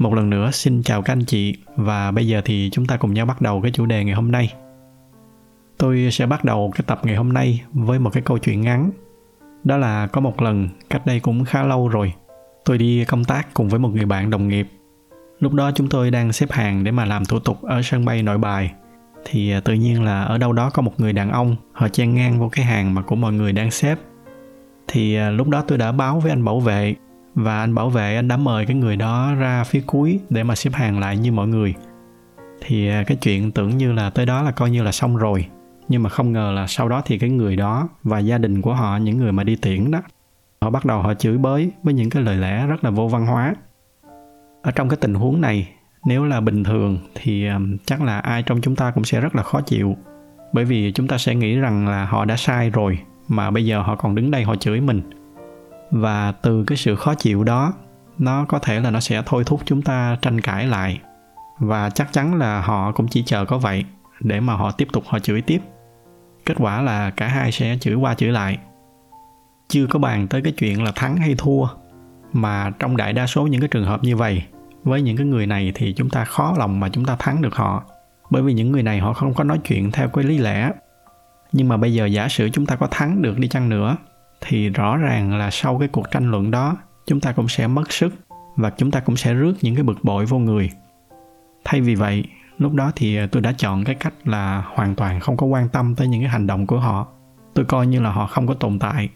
một lần nữa xin chào các anh chị và bây giờ thì chúng ta cùng nhau bắt đầu cái chủ đề ngày hôm nay. Tôi sẽ bắt đầu cái tập ngày hôm nay với một cái câu chuyện ngắn. Đó là có một lần, cách đây cũng khá lâu rồi, tôi đi công tác cùng với một người bạn đồng nghiệp. Lúc đó chúng tôi đang xếp hàng để mà làm thủ tục ở sân bay Nội Bài. Thì à, tự nhiên là ở đâu đó có một người đàn ông, họ chen ngang vô cái hàng mà của mọi người đang xếp. Thì à, lúc đó tôi đã báo với anh bảo vệ và anh bảo vệ, anh đã mời cái người đó ra phía cuối để mà xếp hàng lại như mọi người. Thì à, cái chuyện tưởng như là tới đó là coi như là xong rồi. Nhưng mà không ngờ là sau đó thì cái người đó và gia đình của họ, những người mà đi tiễn đó, họ bắt đầu họ chửi bới với những cái lời lẽ rất là vô văn hóa. Ở trong cái tình huống này, nếu là bình thường thì à, chắc là ai trong chúng ta cũng sẽ rất là khó chịu. Bởi vì chúng ta sẽ nghĩ rằng là họ đã sai rồi, mà bây giờ họ còn đứng đây họ chửi mình và từ cái sự khó chịu đó, nó có thể là nó sẽ thôi thúc chúng ta tranh cãi lại. Và chắc chắn là họ cũng chỉ chờ có vậy, để mà họ tiếp tục họ chửi tiếp. Kết quả là cả hai sẽ chửi qua chửi lại. Chưa có bàn tới cái chuyện là thắng hay thua, mà trong đại đa số những cái trường hợp như vậy, với những cái người này thì chúng ta khó lòng mà chúng ta thắng được họ. Bởi vì những người này họ không có nói chuyện theo cái lý lẽ. Nhưng mà bây giờ giả sử chúng ta có thắng được đi chăng nữa thì rõ ràng là sau cái cuộc tranh luận đó, chúng ta cũng sẽ mất sức và chúng ta cũng sẽ rước những cái bực bội vô người. Thay vì vậy, lúc đó thì à, tôi đã chọn cái cách là hoàn toàn không có quan tâm tới những cái hành động của họ. Tôi coi như là họ không có tồn tại.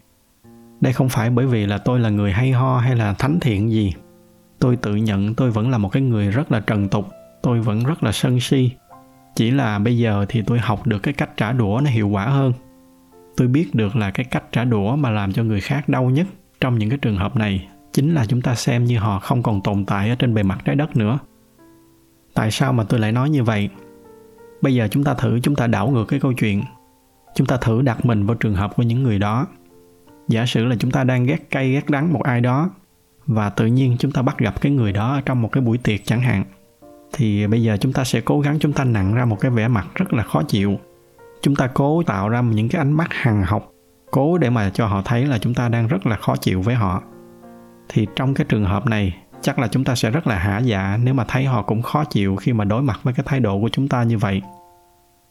Đây không phải bởi vì là tôi là người hay ho hay là thánh thiện gì. Tôi tự nhận tôi vẫn là một cái người rất là trần tục, tôi vẫn rất là sân si. Chỉ là bây giờ thì tôi học được cái cách trả đũa nó hiệu quả hơn tôi biết được là cái cách trả đũa mà làm cho người khác đau nhất trong những cái trường hợp này chính là chúng ta xem như họ không còn tồn tại ở trên bề mặt trái đất nữa. Tại sao mà tôi lại nói như vậy? Bây giờ chúng ta thử, chúng ta đảo ngược cái câu chuyện. Chúng ta thử đặt mình vào trường hợp của những người đó. Giả sử là chúng ta đang ghét cay, ghét đắng một ai đó và tự nhiên chúng ta bắt gặp cái người đó trong một cái buổi tiệc chẳng hạn, thì bây giờ chúng ta sẽ cố gắng chúng ta nặng ra một cái vẻ mặt rất là khó chịu chúng ta cố tạo ra những cái ánh mắt hằng học, cố để mà cho họ thấy là chúng ta đang rất là khó chịu với họ. Thì trong cái trường hợp này, chắc là chúng ta sẽ rất là hả dạ nếu mà thấy họ cũng khó chịu khi mà đối mặt với cái thái độ của chúng ta như vậy.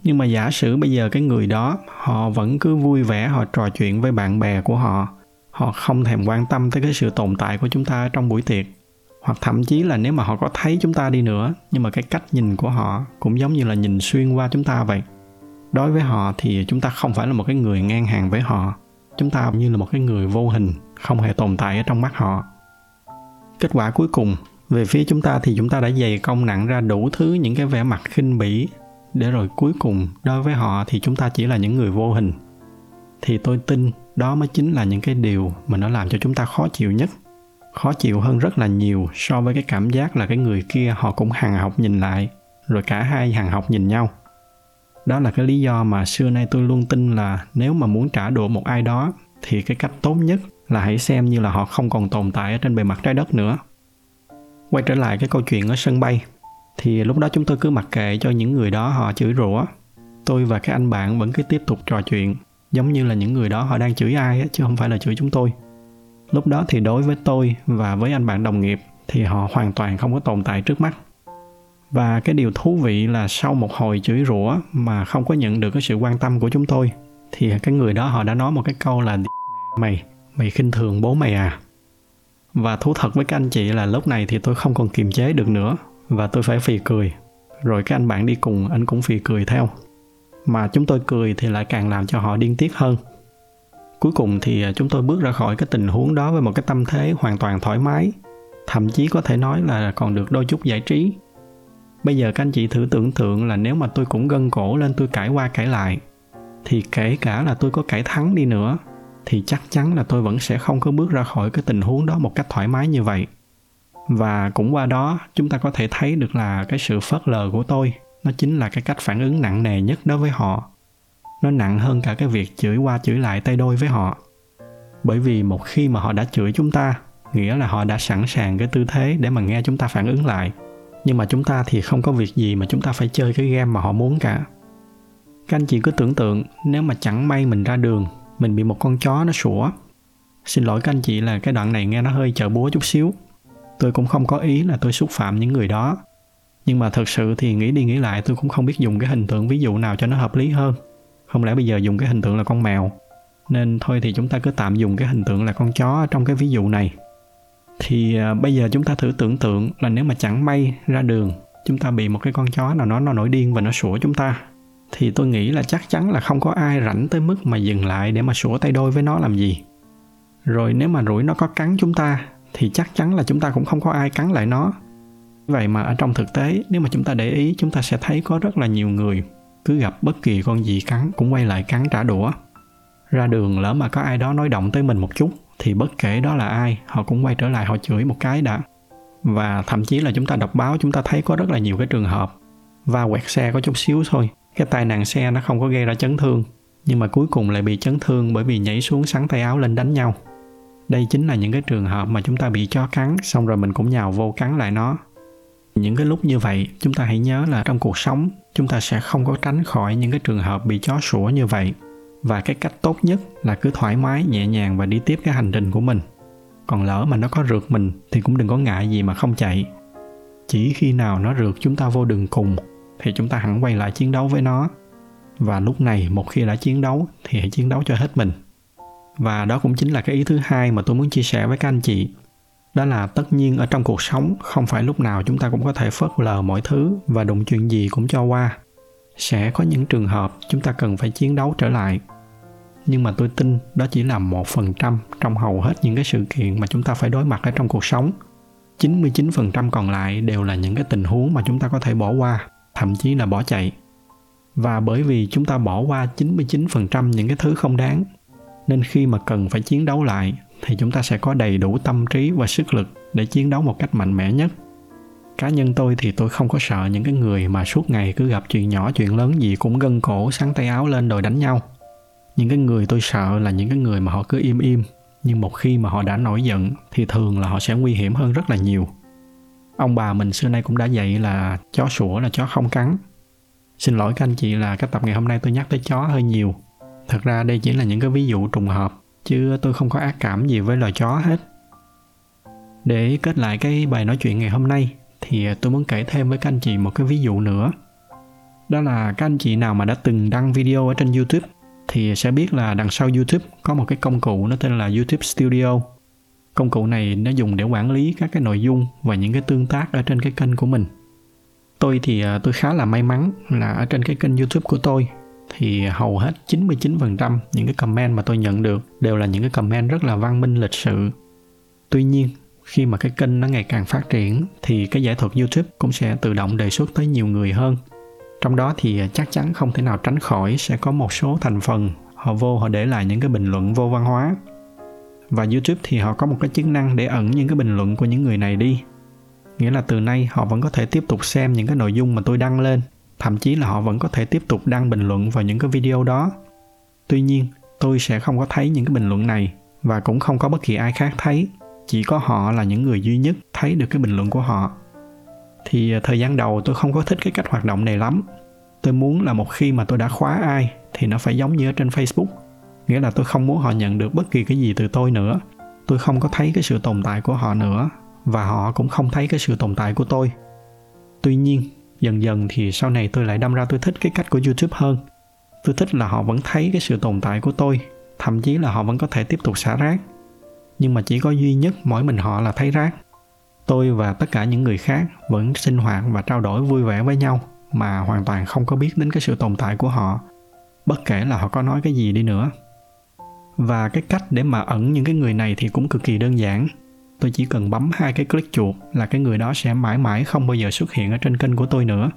Nhưng mà giả sử bây giờ cái người đó, họ vẫn cứ vui vẻ, họ trò chuyện với bạn bè của họ họ không thèm quan tâm tới cái sự tồn tại của chúng ta trong buổi tiệc. Hoặc thậm chí là nếu mà họ có thấy chúng ta đi nữa, nhưng mà cái cách nhìn của họ cũng giống như là nhìn xuyên qua chúng ta vậy đối với họ thì chúng ta không phải là một cái người ngang hàng với họ. Chúng ta như là một cái người vô hình, không hề tồn tại ở trong mắt họ. Kết quả cuối cùng, về phía chúng ta thì chúng ta đã dày công nặng ra đủ thứ những cái vẻ mặt khinh bỉ. Để rồi cuối cùng, đối với họ thì chúng ta chỉ là những người vô hình. Thì tôi tin đó mới chính là những cái điều mà nó làm cho chúng ta khó chịu nhất. Khó chịu hơn rất là nhiều so với cái cảm giác là cái người kia họ cũng hằng học nhìn lại, rồi cả hai hằng học nhìn nhau đó là cái lý do mà xưa nay tôi luôn tin là nếu mà muốn trả đũa một ai đó, thì cái cách tốt nhất là hãy xem như là họ không còn tồn tại ở trên bề mặt trái đất nữa. Quay trở lại cái câu chuyện ở sân bay, thì lúc đó chúng tôi cứ mặc kệ cho những người đó họ chửi rủa. Tôi và các anh bạn vẫn cứ tiếp tục trò chuyện, giống như là những người đó họ đang chửi ai chứ không phải là chửi chúng tôi. Lúc đó thì đối với tôi và với anh bạn đồng nghiệp thì họ hoàn toàn không có tồn tại trước mắt và cái điều thú vị là sau một hồi chửi rủa mà không có nhận được cái sự quan tâm của chúng tôi, thì cái người đó họ đã nói một cái câu là mày mày khinh thường bố mày à. Và thú thật với các anh chị là lúc này thì tôi không còn kiềm chế được nữa và tôi phải phì cười. Rồi cái anh bạn đi cùng, anh cũng phì cười theo. Mà chúng tôi cười thì lại càng làm cho họ điên tiết hơn. Cuối cùng thì chúng tôi bước ra khỏi cái tình huống đó với một cái tâm thế hoàn toàn thoải mái, thậm chí có thể nói là còn được đôi chút giải trí bây giờ các anh chị thử tưởng tượng là nếu mà tôi cũng gân cổ lên, tôi cãi qua cãi lại, thì kể cả là tôi có cãi thắng đi nữa, thì chắc chắn là tôi vẫn sẽ không có bước ra khỏi cái tình huống đó một cách thoải mái như vậy. Và cũng qua đó, chúng ta có thể thấy được là cái sự phớt lờ của tôi, nó chính là cái cách phản ứng nặng nề nhất đối với họ. Nó nặng hơn cả cái việc chửi qua chửi lại tay đôi với họ. Bởi vì một khi mà họ đã chửi chúng ta, nghĩa là họ đã sẵn sàng cái tư thế để mà nghe chúng ta phản ứng lại nhưng mà chúng ta thì không có việc gì mà chúng ta phải chơi cái game mà họ muốn cả. Các anh chị cứ tưởng tượng, nếu mà chẳng may mình ra đường, mình bị một con chó nó sủa. Xin lỗi các anh chị là cái đoạn này nghe nó hơi chợ búa chút xíu. Tôi cũng không có ý là tôi xúc phạm những người đó. Nhưng mà thật sự thì nghĩ đi nghĩ lại, tôi cũng không biết dùng cái hình tượng ví dụ nào cho nó hợp lý hơn. Không lẽ bây giờ dùng cái hình tượng là con mèo? Nên thôi thì chúng ta cứ tạm dùng cái hình tượng là con chó trong cái ví dụ này thì à, bây giờ chúng ta thử tưởng tượng là nếu mà chẳng may ra đường, chúng ta bị một cái con chó nào đó nó nổi điên và nó sủa chúng ta, thì tôi nghĩ là chắc chắn là không có ai rảnh tới mức mà dừng lại để mà sủa tay đôi với nó làm gì. Rồi nếu mà rủi nó có cắn chúng ta, thì chắc chắn là chúng ta cũng không có ai cắn lại nó. Vậy mà ở trong thực tế, nếu mà chúng ta để ý, chúng ta sẽ thấy có rất là nhiều người cứ gặp bất kỳ con gì cắn cũng quay lại cắn trả đũa. Ra đường lỡ mà có ai đó nói động tới mình một chút thì bất kể đó là ai, họ cũng quay trở lại, họ chửi một cái đã. Và thậm chí là chúng ta đọc báo, chúng ta thấy có rất là nhiều cái trường hợp va quẹt xe có chút xíu thôi. Cái tai nạn xe nó không có gây ra chấn thương, nhưng mà cuối cùng lại bị chấn thương bởi vì nhảy xuống sắn tay áo lên đánh nhau. Đây chính là những cái trường hợp mà chúng ta bị chó cắn, xong rồi mình cũng nhào vô cắn lại nó. Những cái lúc như vậy, chúng ta hãy nhớ là trong cuộc sống, chúng ta sẽ không có tránh khỏi những cái trường hợp bị chó sủa như vậy và cái cách tốt nhất là cứ thoải mái, nhẹ nhàng và đi tiếp cái hành trình của mình. Còn lỡ mà nó có rượt mình thì cũng đừng có ngại gì mà không chạy. Chỉ khi nào nó rượt chúng ta vô đường cùng thì chúng ta hẳn quay lại chiến đấu với nó. Và lúc này một khi đã chiến đấu thì hãy chiến đấu cho hết mình. Và đó cũng chính là cái ý thứ hai mà tôi muốn chia sẻ với các anh chị. Đó là tất nhiên ở trong cuộc sống không phải lúc nào chúng ta cũng có thể phớt lờ mọi thứ và đụng chuyện gì cũng cho qua. Sẽ có những trường hợp chúng ta cần phải chiến đấu trở lại nhưng mà tôi tin đó chỉ là một phần trăm trong hầu hết những cái sự kiện mà chúng ta phải đối mặt ở trong cuộc sống. 99% còn lại đều là những cái tình huống mà chúng ta có thể bỏ qua, thậm chí là bỏ chạy. Và bởi vì chúng ta bỏ qua 99% những cái thứ không đáng, nên khi mà cần phải chiến đấu lại thì chúng ta sẽ có đầy đủ tâm trí và sức lực để chiến đấu một cách mạnh mẽ nhất. Cá nhân tôi thì tôi không có sợ những cái người mà suốt ngày cứ gặp chuyện nhỏ chuyện lớn gì cũng gân cổ sáng tay áo lên đòi đánh nhau những cái người tôi sợ là những cái người mà họ cứ im im, nhưng một khi mà họ đã nổi giận thì thường là họ sẽ nguy hiểm hơn rất là nhiều. Ông bà mình xưa nay cũng đã dạy là chó sủa là chó không cắn. Xin lỗi các anh chị là cái tập ngày hôm nay tôi nhắc tới chó hơi nhiều. Thật ra đây chỉ là những cái ví dụ trùng hợp, chứ tôi không có ác cảm gì với loài chó hết. Để kết lại cái bài nói chuyện ngày hôm nay, thì tôi muốn kể thêm với các anh chị một cái ví dụ nữa. Đó là các anh chị nào mà đã từng đăng video ở trên youtube? Thì sẽ biết là đằng sau youtube có một cái công cụ nó tên là youtube studio công cụ này nó dùng để quản lý các cái nội dung và những cái tương tác ở trên cái kênh của mình tôi thì à, tôi khá là may mắn là ở trên cái kênh youtube của tôi thì hầu hết 99% những cái comment mà tôi nhận được đều là những cái comment rất là văn minh lịch sự. Tuy nhiên, khi mà cái kênh nó ngày càng phát triển thì cái giải thuật YouTube cũng sẽ tự động đề xuất tới nhiều người hơn. Trong đó thì à, chắc chắn không thể nào tránh khỏi sẽ có một số thành phần họ vô, họ để lại những cái bình luận vô văn hóa. Và YouTube thì họ có một cái chức năng để ẩn những cái bình luận của những người này đi. Nghĩa là từ nay họ vẫn có thể tiếp tục xem những cái nội dung mà tôi đăng lên thậm chí là họ vẫn có thể tiếp tục đăng bình luận vào những cái video đó tuy nhiên, tôi sẽ không có thấy những cái bình luận này và cũng không có bất kỳ ai khác thấy chỉ có họ là những người duy nhất thấy được cái bình luận của họ thì à, thời gian đầu tôi không có thích cái cách hoạt động này lắm. Tôi muốn là một khi mà tôi đã khóa ai thì nó phải giống như ở trên facebook. Nghĩa là tôi không muốn họ nhận được bất kỳ cái gì từ tôi nữa. Tôi không có thấy cái sự tồn tại của họ nữa và họ cũng không thấy cái sự tồn tại của tôi. Tuy nhiên, dần dần thì sau này tôi lại đâm ra tôi thích cái cách của youtube hơn. Tôi thích là họ vẫn thấy cái sự tồn tại của tôi, thậm chí là họ vẫn có thể tiếp tục xả rác. Nhưng mà chỉ có duy nhất mỗi mình họ là thấy rác tôi và tất cả những người khác vẫn sinh hoạt và trao đổi vui vẻ với nhau mà hoàn toàn không có biết đến cái sự tồn tại của họ, bất kể là họ có nói cái gì đi nữa. Và cái cách để mà ẩn những cái người này thì cũng cực kỳ đơn giản. Tôi chỉ cần bấm hai cái click chuột là cái người đó sẽ mãi mãi không bao giờ xuất hiện ở trên kênh của tôi nữa.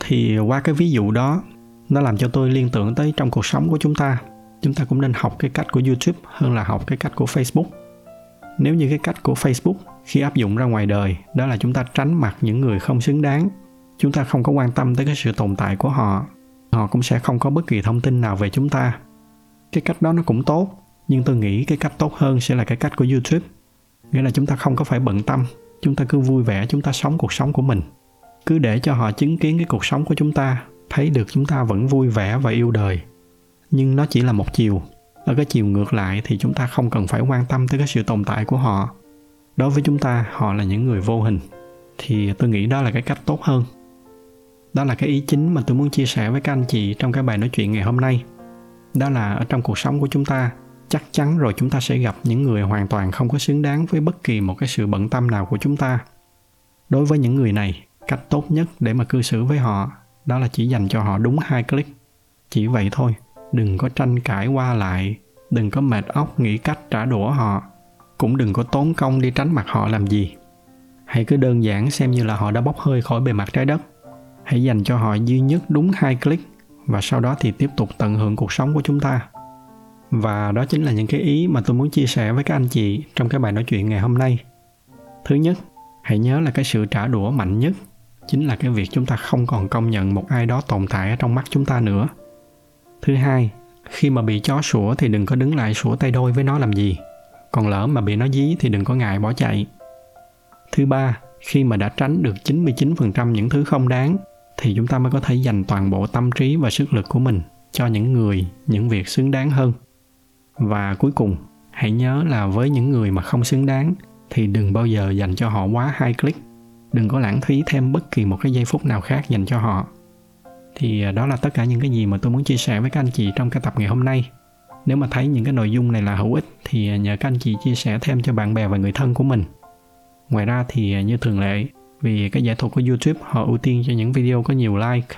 Thì qua cái ví dụ đó, nó làm cho tôi liên tưởng tới trong cuộc sống của chúng ta. Chúng ta cũng nên học cái cách của youtube hơn là học cái cách của facebook nếu như cái cách của facebook khi áp dụng ra ngoài đời, đó là chúng ta tránh mặt những người không xứng đáng, chúng ta không có quan tâm tới cái sự tồn tại của họ họ cũng sẽ không có bất kỳ thông tin nào về chúng ta. Cái cách đó nó cũng tốt, nhưng tôi nghĩ cái cách tốt hơn sẽ là cái cách của youtube. Nghĩa là chúng ta không có phải bận tâm, chúng ta cứ vui vẻ chúng ta sống cuộc sống của mình. Cứ để cho họ chứng kiến cái cuộc sống của chúng ta, thấy được chúng ta vẫn vui vẻ và yêu đời. Nhưng nó chỉ là một chiều ở cái chiều ngược lại thì chúng ta không cần phải quan tâm tới cái sự tồn tại của họ. Đối với chúng ta, họ là những người vô hình. Thì tôi nghĩ đó là cái cách tốt hơn. Đó là cái ý chính mà tôi muốn chia sẻ với các anh chị trong cái bài nói chuyện ngày hôm nay. Đó là ở trong cuộc sống của chúng ta, chắc chắn rồi chúng ta sẽ gặp những người hoàn toàn không có xứng đáng với bất kỳ một cái sự bận tâm nào của chúng ta. Đối với những người này, cách tốt nhất để mà cư xử với họ, đó là chỉ dành cho họ đúng hai click. Chỉ vậy thôi đừng có tranh cãi qua lại. Đừng có mệt óc nghĩ cách trả đũa họ. Cũng đừng có tốn công đi tránh mặt họ làm gì. Hãy cứ đơn giản xem như là họ đã bốc hơi khỏi bề mặt trái đất. Hãy dành cho họ duy nhất đúng hai click, và sau đó thì tiếp tục tận hưởng cuộc sống của chúng ta. Và đó chính là những cái ý mà tôi muốn chia sẻ với các anh chị trong cái bài nói chuyện ngày hôm nay. Thứ nhất, hãy nhớ là cái sự trả đũa mạnh nhất chính là cái việc chúng ta không còn công nhận một ai đó tồn tại ở trong mắt chúng ta nữa thứ hai, khi mà bị chó sủa thì đừng có đứng lại sủa tay đôi với nó làm gì. Còn lỡ mà bị nó dí thì đừng có ngại bỏ chạy. Thứ ba, khi mà đã tránh được 99% những thứ không đáng thì chúng ta mới có thể dành toàn bộ tâm trí và sức lực của mình cho những người, những việc xứng đáng hơn. Và cuối cùng, hãy nhớ là với những người mà không xứng đáng thì đừng bao giờ dành cho họ quá hai click. Đừng có lãng phí thêm bất kỳ một cái giây phút nào khác dành cho họ thì à, đó là tất cả những cái gì mà tôi muốn chia sẻ với các anh chị trong cái tập ngày hôm nay. Nếu mà thấy những cái nội dung này là hữu ích thì à, nhờ các anh chị chia sẻ thêm cho bạn bè và người thân của mình. Ngoài ra thì à, như thường lệ, vì cái giải thuật của youtube, họ ưu tiên cho những video có nhiều like.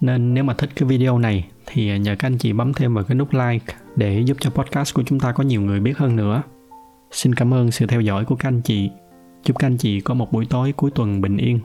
Nên nếu mà thích cái video này thì nhờ các anh chị bấm thêm vào cái nút like để giúp cho podcast của chúng ta có nhiều người biết hơn nữa. Xin cảm ơn sự theo dõi của các anh chị. Chúc các anh chị có một buổi tối cuối tuần bình yên.